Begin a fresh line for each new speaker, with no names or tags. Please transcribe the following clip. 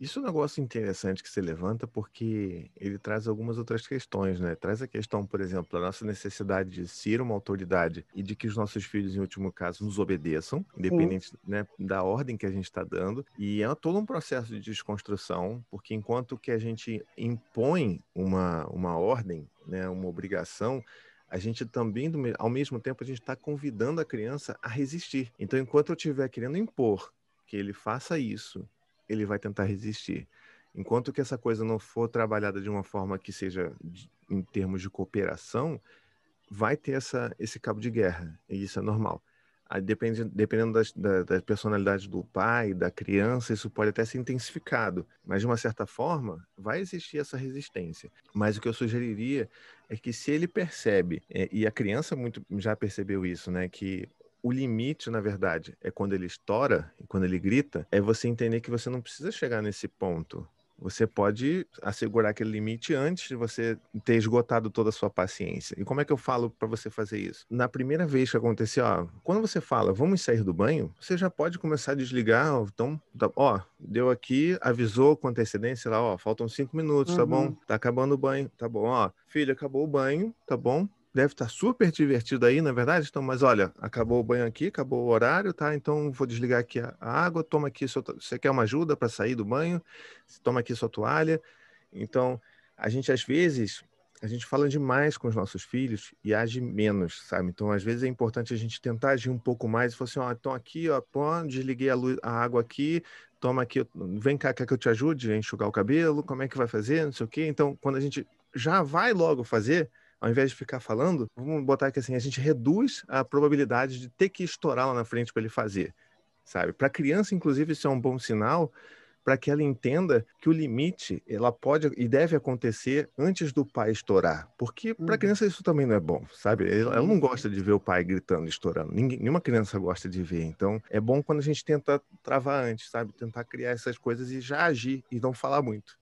Isso é um negócio interessante que você levanta, porque ele traz algumas outras questões, né? Traz a questão, por exemplo, da nossa necessidade de ser uma autoridade e de que os nossos filhos, em último caso, nos obedeçam, independente né, da ordem que a gente está dando. E é todo um processo de desconstrução, porque enquanto que a gente impõe uma, uma ordem, né, uma obrigação, a gente também, ao mesmo tempo, a gente está convidando a criança a resistir. Então, enquanto eu estiver querendo impor que ele faça isso ele vai tentar resistir. Enquanto que essa coisa não for trabalhada de uma forma que seja de, em termos de cooperação, vai ter essa, esse cabo de guerra, e isso é normal. Aí, depende, dependendo das, da, da, personalidade do pai, da criança, isso pode até ser intensificado, mas de uma certa forma vai existir essa resistência. Mas o que eu sugeriria é que se ele percebe, é, e a criança muito já percebeu isso, né, que o limite, na verdade, é quando ele estoura e quando ele grita, é você entender que você não precisa chegar nesse ponto. Você pode assegurar aquele limite antes de você ter esgotado toda a sua paciência. E como é que eu falo para você fazer isso? Na primeira vez que aconteceu, ó, quando você fala, vamos sair do banho, você já pode começar a desligar. Então, tá, ó, deu aqui, avisou com antecedência lá, ó, faltam cinco minutos, uhum. tá bom? Uhum. Tá acabando o banho, tá bom, ó, filho, acabou o banho, tá bom? Deve estar super divertido aí, na é verdade? Então, mas olha, acabou o banho aqui, acabou o horário, tá? Então vou desligar aqui a água, toma aqui, sua, você quer uma ajuda para sair do banho? Toma aqui sua toalha. Então, a gente às vezes a gente fala demais com os nossos filhos e age menos, sabe? Então, às vezes é importante a gente tentar agir um pouco mais e falar assim, ó, então aqui, ó, pô, desliguei a, luz, a água aqui, toma aqui, vem cá, quer que eu te ajude a enxugar o cabelo? Como é que vai fazer? Não sei o quê. Então, quando a gente já vai logo fazer, ao invés de ficar falando, vamos botar que assim, a gente reduz a probabilidade de ter que estourar lá na frente para ele fazer, sabe? Para a criança, inclusive, isso é um bom sinal para que ela entenda que o limite ela pode e deve acontecer antes do pai estourar, porque para uhum. criança isso também não é bom, sabe? Ela, ela não gosta de ver o pai gritando, estourando. Ninguém, nenhuma criança gosta de ver. Então é bom quando a gente tenta travar antes, sabe? Tentar criar essas coisas e já agir e não falar muito.